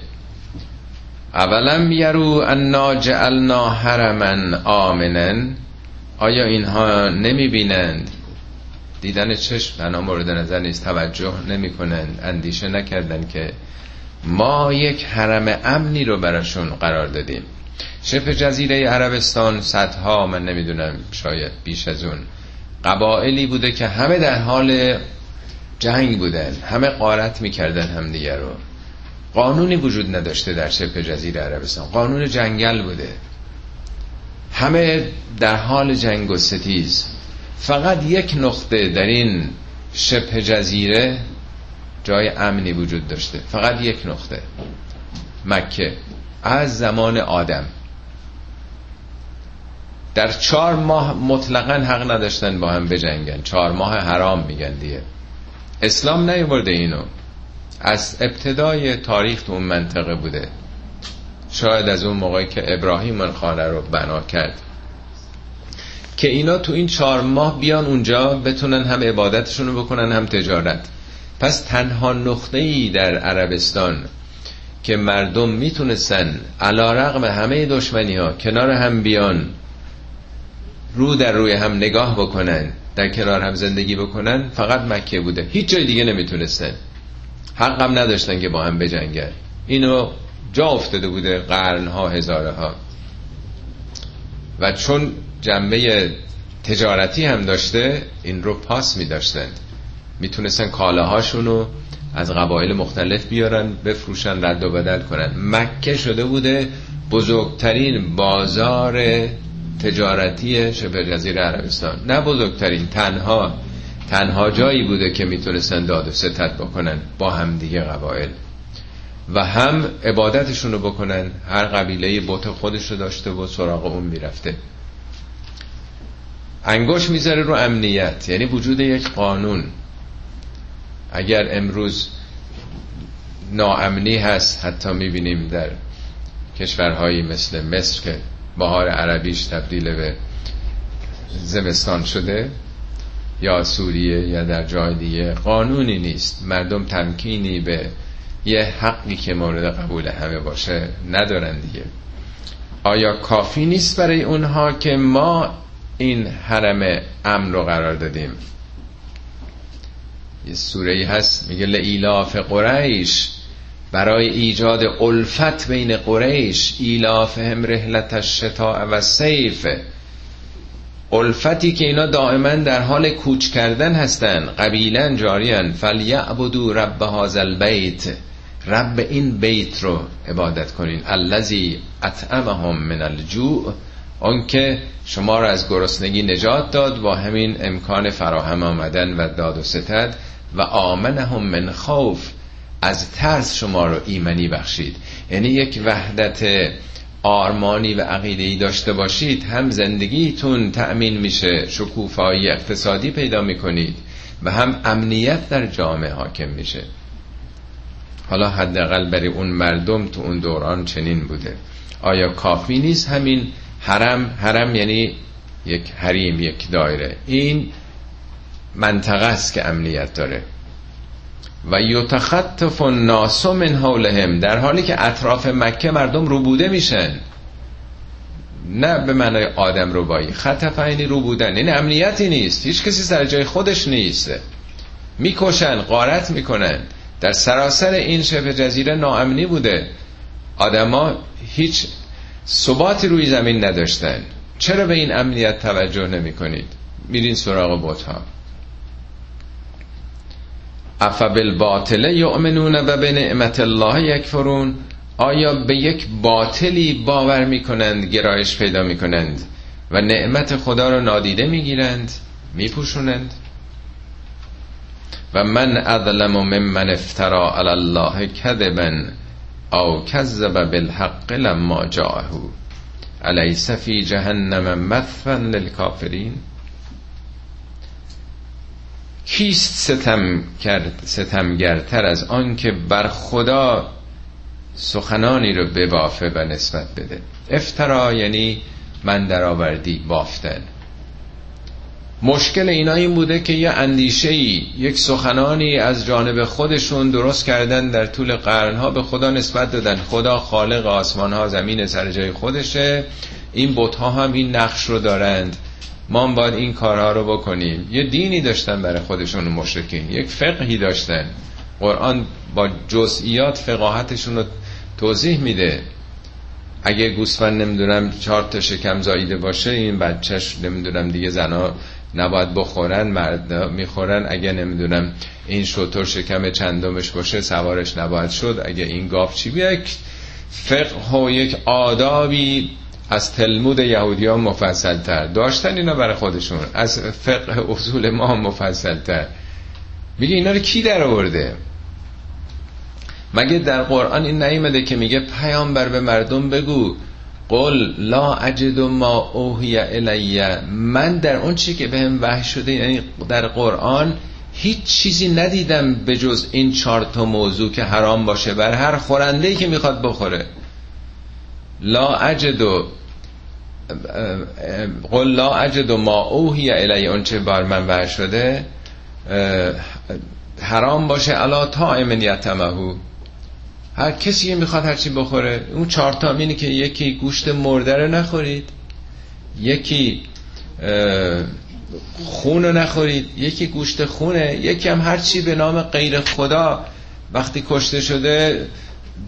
اولا یرو انا جعلنا حرما آمنن آیا اینها نمی بینند دیدن چشم تنها مورد نظر نیست توجه نمی کنند اندیشه نکردن که ما یک حرم امنی رو براشون قرار دادیم. شبه جزیره عربستان صدها من نمی‌دونم شاید بیش از اون. قبائلی بوده که همه در حال جنگ بودن همه قارت می‌کردن همدیگه رو. قانونی وجود نداشته در شبه جزیره عربستان. قانون جنگل بوده. همه در حال جنگ و ستیز. فقط یک نقطه در این شبه جزیره جای امنی وجود داشته. فقط یک نقطه. مکه. از زمان آدم. در چهار ماه مطلقا حق نداشتن با هم بجنگن. چهار ماه حرام میگن دیگه. اسلام نیورده اینو. از ابتدای تاریخ تو اون منطقه بوده. شاید از اون موقعی که ابراهیم من خانه رو بنا کرد. که اینا تو این چهار ماه بیان اونجا بتونن هم عبادتشون رو بکنن هم تجارت. پس تنها نقطه ای در عربستان که مردم می‌تونستن علا رقم همه دشمنی ها کنار هم بیان رو در روی هم نگاه بکنن در کنار هم زندگی بکنن فقط مکه بوده. هیچ جای دیگه نمی‌تونستن. حقم نداشتن که با هم بجنگن. اینو جا افتاده بوده قرنها هزاره ها و چون جنبه تجارتی هم داشته این رو پاس می داشتن می‌تونستن کالاهاشونو از قبایل مختلف بیارن بفروشن رد و بدل کنن. مکه شده بوده بزرگترین بازار تجارتی شبه جزیره عربستان. نه بزرگترین تنها تنها جایی بوده که می‌تونستن داد و ستت بکنن با هم دیگه و هم عبادتشون رو بکنن. هر قبیله بوت خودش رو داشته و سراغ اون می‌رفته. انگوش می‌ذاره رو امنیت یعنی وجود یک قانون. اگر امروز ناامنی هست حتی می‌بینیم در کشورهایی مثل مصر که بهار عربیش تبدیل به زمستان شده یا سوریه یا در جای دیگه. قانونی نیست. مردم تمکینی به یه حقی که مورد قبول همه باشه ندارن دیگه. آیا کافی نیست برای اونها که ما این حرم امن رو قرار دادیم؟ یه سوره هست میگه لإلاف قریش. برای ایجاد الفت بین قریش ایلافهم رحلت الشتاء و سیف الفتی که اینا دائما در حال کوچ کردن هستن قبیلا جاریان. فلیعبدو رب هذا البیت. رب این بیت رو عبادت کنین. الذی اطعمهم من الجوع. آنکه شما را از گرسنگی نجات داد با همین امکان فراهم آمدن و داد و ستد. و آمنهم من خوف. از ترس شما رو ایمنی بخشید. یعنی یک وحدت آرمانی و عقیده‌ای داشته باشید هم زندگیتون تأمین میشه شکوفایی اقتصادی پیدا می‌کنید و هم امنیت در جامعه حاکم میشه. حالا حداقل برای اون مردم تو اون دوران چنین بوده. آیا کافی نیست همین حرم؟ حرم یعنی یک حریم یک دایره. این منطقه است که امنیت داره. و یتخطف الناس من حولهم در حالی که اطراف مکه مردم روبوده میشن. نه به معنای آدم رو بایی خطف اینی رو بودن. این امنیتی نیست. هیچ کسی سر جای خودش نیست. می‌کشن قارت می‌کنن. در سراسر این شبه جزیره ناامنی بوده. آدما هیچ ثباتی روی زمین نداشتن. چرا به این امنیت توجه نمی کنید میرین سراغ بوت ها افبالباطل یؤمنون و به نعمت الله یکفرون آیا به یک باطلی باور می‌کنند گرایش پیدا می‌کنند و نعمت خدا رو نادیده می‌گیرند میپوشونند؟ و من اظلم ممن افترا علی الله کذبا او کذب بالحق لما جاءه الیس فی جهنم مثوا للکافرین؟ کیست ستم کرد ستمگرتر از آن که بر خدا سخنانی رو ببافه و نسبت بده؟ افترا یعنی من درآوردی بافتن. مشکل اینا این بوده که یه اندیشه ای یک سخنانی از جانب خودشون درست کردن در طول قرنها به خدا نسبت دادن. خدا خالق آسمان ها زمین سر جای خودشه. این بتها هم این نقش رو دارند. ما هم باید این کارها رو بکنیم. یه دینی داشتن برای خودشون مشرکین. یک فقهی داشتن. قرآن با جزئیات فقاهتشون رو توضیح میده. اگه گوسفند نمی‌دونم چهار تا شکم زاییده باشه این بچهش نمی‌دونم دیگه زنا نباید بخورن مرد می‌خورن. اگه نمی‌دونم این شطور شکم چندمش باشه سوارش نباید شد. اگه این گاف چی یک فقه و یک آدابی از تلمود یهودی ها مفصل تر داشتن اینا برای خودشون. از فقه اصول ما مفصل تر میگه اینا رو کی در آورده مگه در قرآن این نیمده که میگه پیامبر به مردم بگو قل لا اجد ما اوهی الیه من در اون چی که بهم وحی شده یعنی در قرآن هیچ چیزی ندیدم به جز این چهار تا موضوع که حرام باشه. بر هر خورنده که می‌خواد بخوره. لا اجد قل لا اجد ما اوهی الیه اون چه بر من وحی شده حرام باشه. الا تا امنیتمهو هر کسی می‌خواد هرچی بخوره اون چهار اینه که یکی گوشت مرده رو نخورید یکی خون رو نخورید یکی گوشت خونه یکی هم هرچی به نام غیر خدا وقتی کشته شده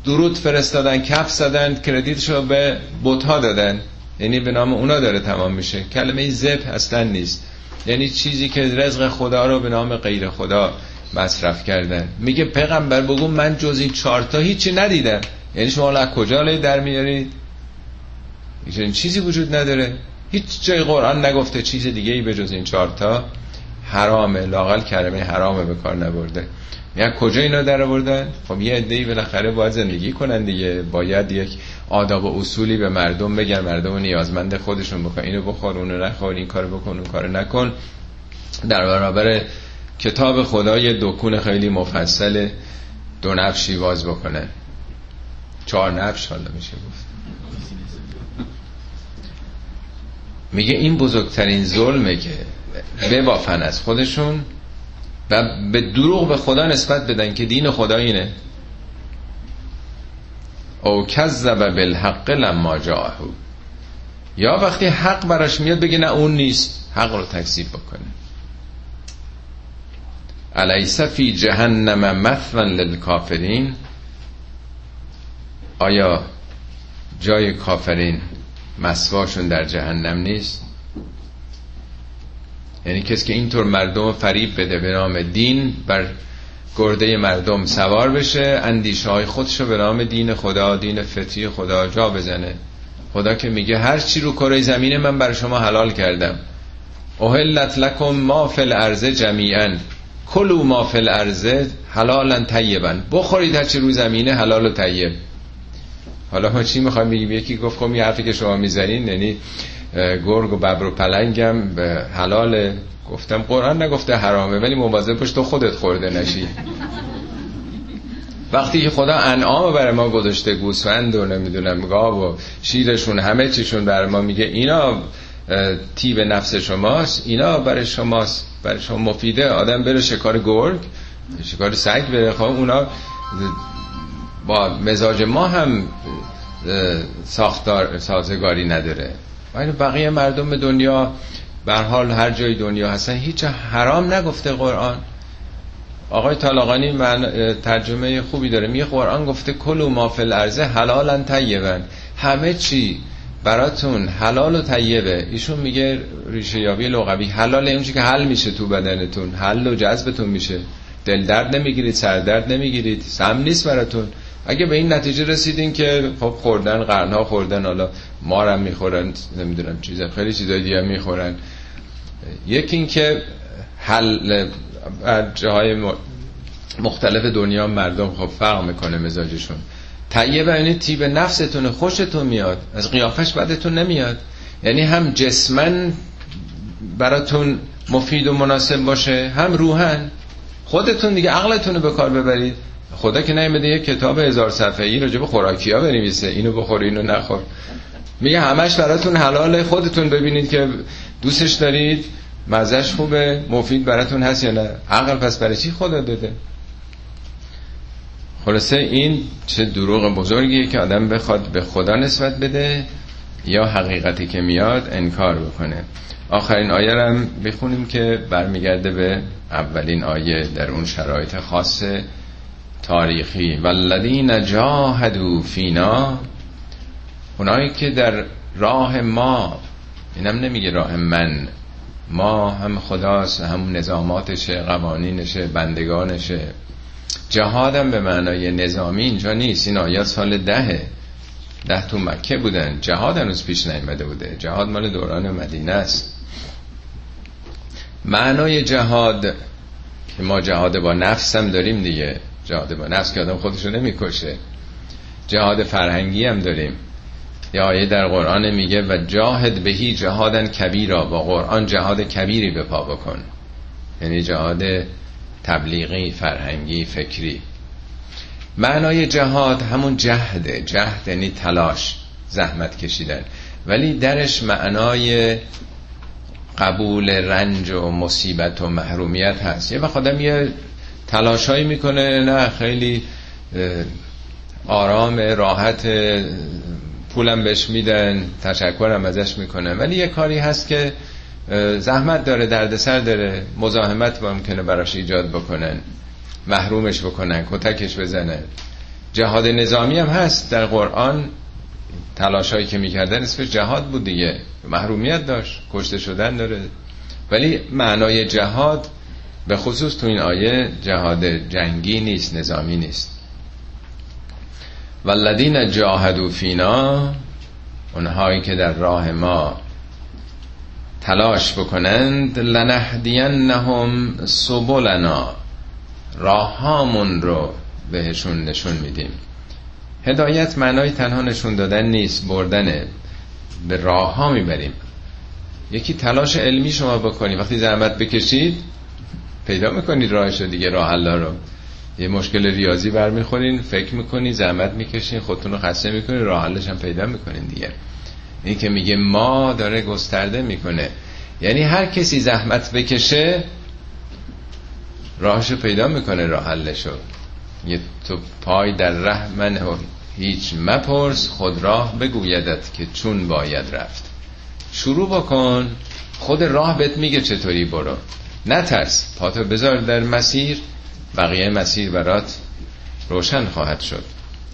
درود فرستادن کف زدن کردیتشو به بوتها دادن. یعنی به نام اونا داره تمام میشه. کلمه زب اصلا نیست. یعنی چیزی که رزق خدا رو به نام غیر خدا مصرف کردن. میگه پیغمبر بگو من جز این چارتا هیچی ندیدم. یعنی شما از کجا در میارید؟ این چیزی وجود نداره. هیچ جای قرآن نگفته چیز دیگه ای به جز این چارتا حرامه. لاقل کلمه حرامه به کار نبرده. میگه کجا اینا در آوردن؟ خب یه عده‌ای بالاخره باید زندگی کنن دیگه. باید یک آداب و اصولی به مردم بگن مردم نیازمند خودشون بکن. اینو بخور اونو نخور این کارو بکن اون کارو نکن. در برابر کتاب خدا یه دکون خیلی مفصل دو نفشی باز بکنه. چهار نفش حالا میشه گفت. میگه این بزرگترین ظلمه که ببافن از خودشون و به دروغ به خدا نسبت بدن که دین خدا اینه. او کذب بالحق لما جاءه. یا وقتی حق براش میاد بگه نه اون نیست. حق رو تکذیب بکنه. الیس فی جهنم مثلا للکافرین؟ آیا جای کافرین مسواشون در جهنم نیست؟ یعنی کسی که اینطور مردم فریب بده به نام دین بر گرده مردم سوار بشه اندیشه های خودشو به نام دین خدا دین فتی خدا جا بزنه. خدا که میگه هر چی رو کره زمین من بر شما حلال کردم. اوهلت لکم ما فی الارض جمیعا. کلو ما فی الارض حلالا طیبا. بخورید هر چی رو زمینه حلال و طیب. حالا ما چی می‌خوایم بگیم؟ یکی گفت خب حرفی که شما می‌زنین یعنی گرگ و ببر و پلنگم به حلال گفتم قرآن نگفته حرامه ولی مواظب باش تو خودت خورده نشی. وقتی که خدا انعام برای ما گذاشته گوسفند و نمی‌دونم گاو و شیرشون همه چیشون برای ما میگه اینا تیب نفس شماست اینا برای شماست برای شما مفیده. آدم بره شکار گرگ شکار سگ بره خب اونا با مزاج ما هم ساختار سازگاری نداره. و بقیه مردم دنیا بر حال هر جای دنیا هستن هیچ حرام نگفته قرآن. آقای طالقانی من ترجمه خوبی داره. میگه قرآن گفته کلو ما فی الارض حلالا طیبا. همه چی براتون حلال و طیبه. ایشون میگه ریشه یابی لغوی حلال اون که حل میشه تو بدنتون حل و جذبتون میشه. دل درد نمی‌گیرید سر درد نمی‌گیرید سم نیست براتون. اگه به این نتیجه رسیدین که خب خوردن قرنها خوردن حالا مارم می‌خورن نمی‌دونم چیزا خیلی چیزای دیگه می‌خورن. یکی این که حل جاهای مختلف دنیا مردم خب فرق می‌کنه مزاجشون. طیبه یعنی تیب نفستون خوشتون میاد. از قیافش بدتون نمیاد. یعنی هم جسمن براتون مفید و مناسب باشه هم روحن. خودتون دیگه عقلتون رو به کار ببرید. خدا که نمیده یه کتاب هزار صفحه ای راجع به خوراکی بنویسه. اینو بخور اینو نخور. میگه همش براتون حلاله خودتون ببینید که دوستش دارید مزش خوبه مفید براتون هست یا نه. عقل پس برای چی خدا داده خلاصه این چه دروغ بزرگیه که آدم بخواد به خدا نسبت بده یا حقیقتی که میاد انکار بکنه. آخرین آیه هم بخونیم که برمیگرده به اولین آیه در اون شرایط خاص تاریخی. والذین جاهدوا فینا اونایی که در راه ما اینم نمیگه راه من. ما هم خداست همون نظاماتشه قوانینشه بندگانشه. جهادم به معنای نظامی اینجا نیست. این آیات سال دهه. ده تو مکه بودن. جهاد هنوز پیش نیمده بوده. جهاد مال دوران مدینه است. معنای جهاد که ما جهاد با نفس هم داریم دیگه. جهاد با نفس که آدم خودشو نمی‌کشه. جهاد فرهنگی هم داریم. یا آیه در قرآن میگه و جاهد بهی جهادن کبیرا. با قرآن جهاد کبیری به پا بکن. یعنی جهاد تبلیغی فرهنگی فکری. معنای جهاد همون جهده. جهد یعنی تلاش زحمت کشیدن. ولی درش معنای قبول رنج و مصیبت و محرومیت هست. یه وقت آدم یه تلاشایی می‌کنه. نه خیلی آرام راحت پولم بهش میدن تشکرم ازش می‌کنه ولی یه کاری هست که زحمت داره دردسر داره. مزاحمت ممکنه براش ایجاد بکنن. محرومش بکنن کتکش بزنن. جهاد نظامی هم هست. در قرآن تلاشایی که می‌کردن اسمش جهاد بود دیگه. محرومیت داشت کشته شدن داره. ولی معنای جهاد به خصوص تو این آیه جهاد جنگی نیست نظامی نیست. والذین جاهدوا فینا اونهایی که در راه ما تلاش بکنند لنهدینهم سبلنا. راهامون رو بهشون نشون میدیم. هدایت معنای تنها نشون دادن نیست بردنه به راه ها می‌بریم. یکی تلاش علمی شما بکنی. وقتی زحمت بکشید پیدا می‌کنید راهشو دیگه راه الله رو. یه مشکل ریاضی برمیخورین فکر می‌کنین زحمت می‌کشین خودتون رو خسته می‌کنین راه حلش هم پیدا می‌کنین دیگه. این که میگه ما داره گسترده می‌کنه. یعنی هر کسی زحمت بکشه راهشو پیدا می‌کنه راه حلشو. یه تو پای در ره من هیچ مپرس خود راه بگویدت که چون باید رفت. شروع بکن خود راه بهت میگه چطوری برو. نترس. پاتو بذار در مسیر بقیه مسیر برات روشن خواهد شد.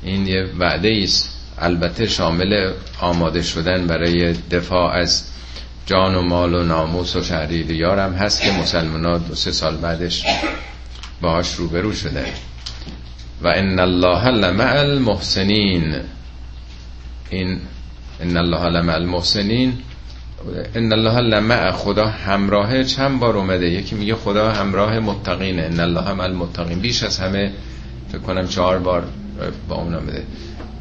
این یه وعده است. البته شامل آماده شدن برای دفاع از جان و مال و ناموس و شهری دیارم هست که مسلمان ها دو سه سال بعدش باهاش روبرو شده. و ان الله لمع المحسنین. این ان الله لمع المحسنین ان الله لمع خدا همراه چند بار اومده؟ یکی میگه خدا همراه متقینه. ان الله مع المتقین. بیش از همه فکر کنم چهار بار با اون آمده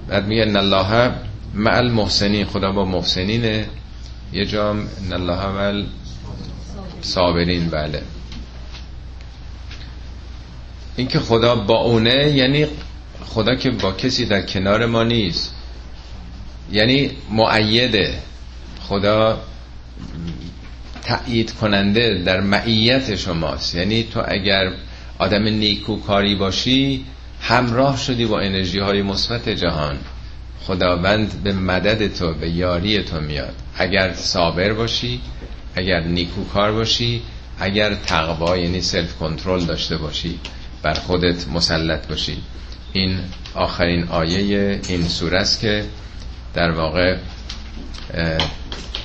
بعد میگه ان الله مع المحسنین. خدا با محسنینه. یه جام ان الله مع صابرین بله. این که خدا با اونه یعنی خدا که با کسی در کنار ما نیست. یعنی معیده خدا تأیید کننده در معیت شماست. یعنی تو اگر آدم نیکوکاری باشی همراه شدی با انرژی های مثبت جهان. خداوند به مدد تو به یاری تو میاد. اگر صابر باشی اگر نیکوکار باشی اگر تقوا یعنی سلف کنترل داشته باشی بر خودت مسلط باشی. این آخرین آیه این سوره است که در واقع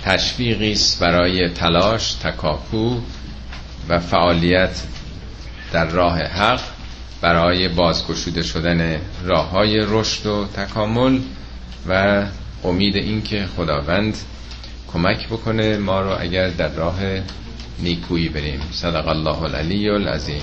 تشویقی است برای تلاش تکاپو و فعالیت در راه حق برای بازگشوده شدن راه های رشد و تکامل و امید اینکه خداوند کمک بکنه ما رو اگر در راه نیکویی بریم. صدق الله العلی العظیم.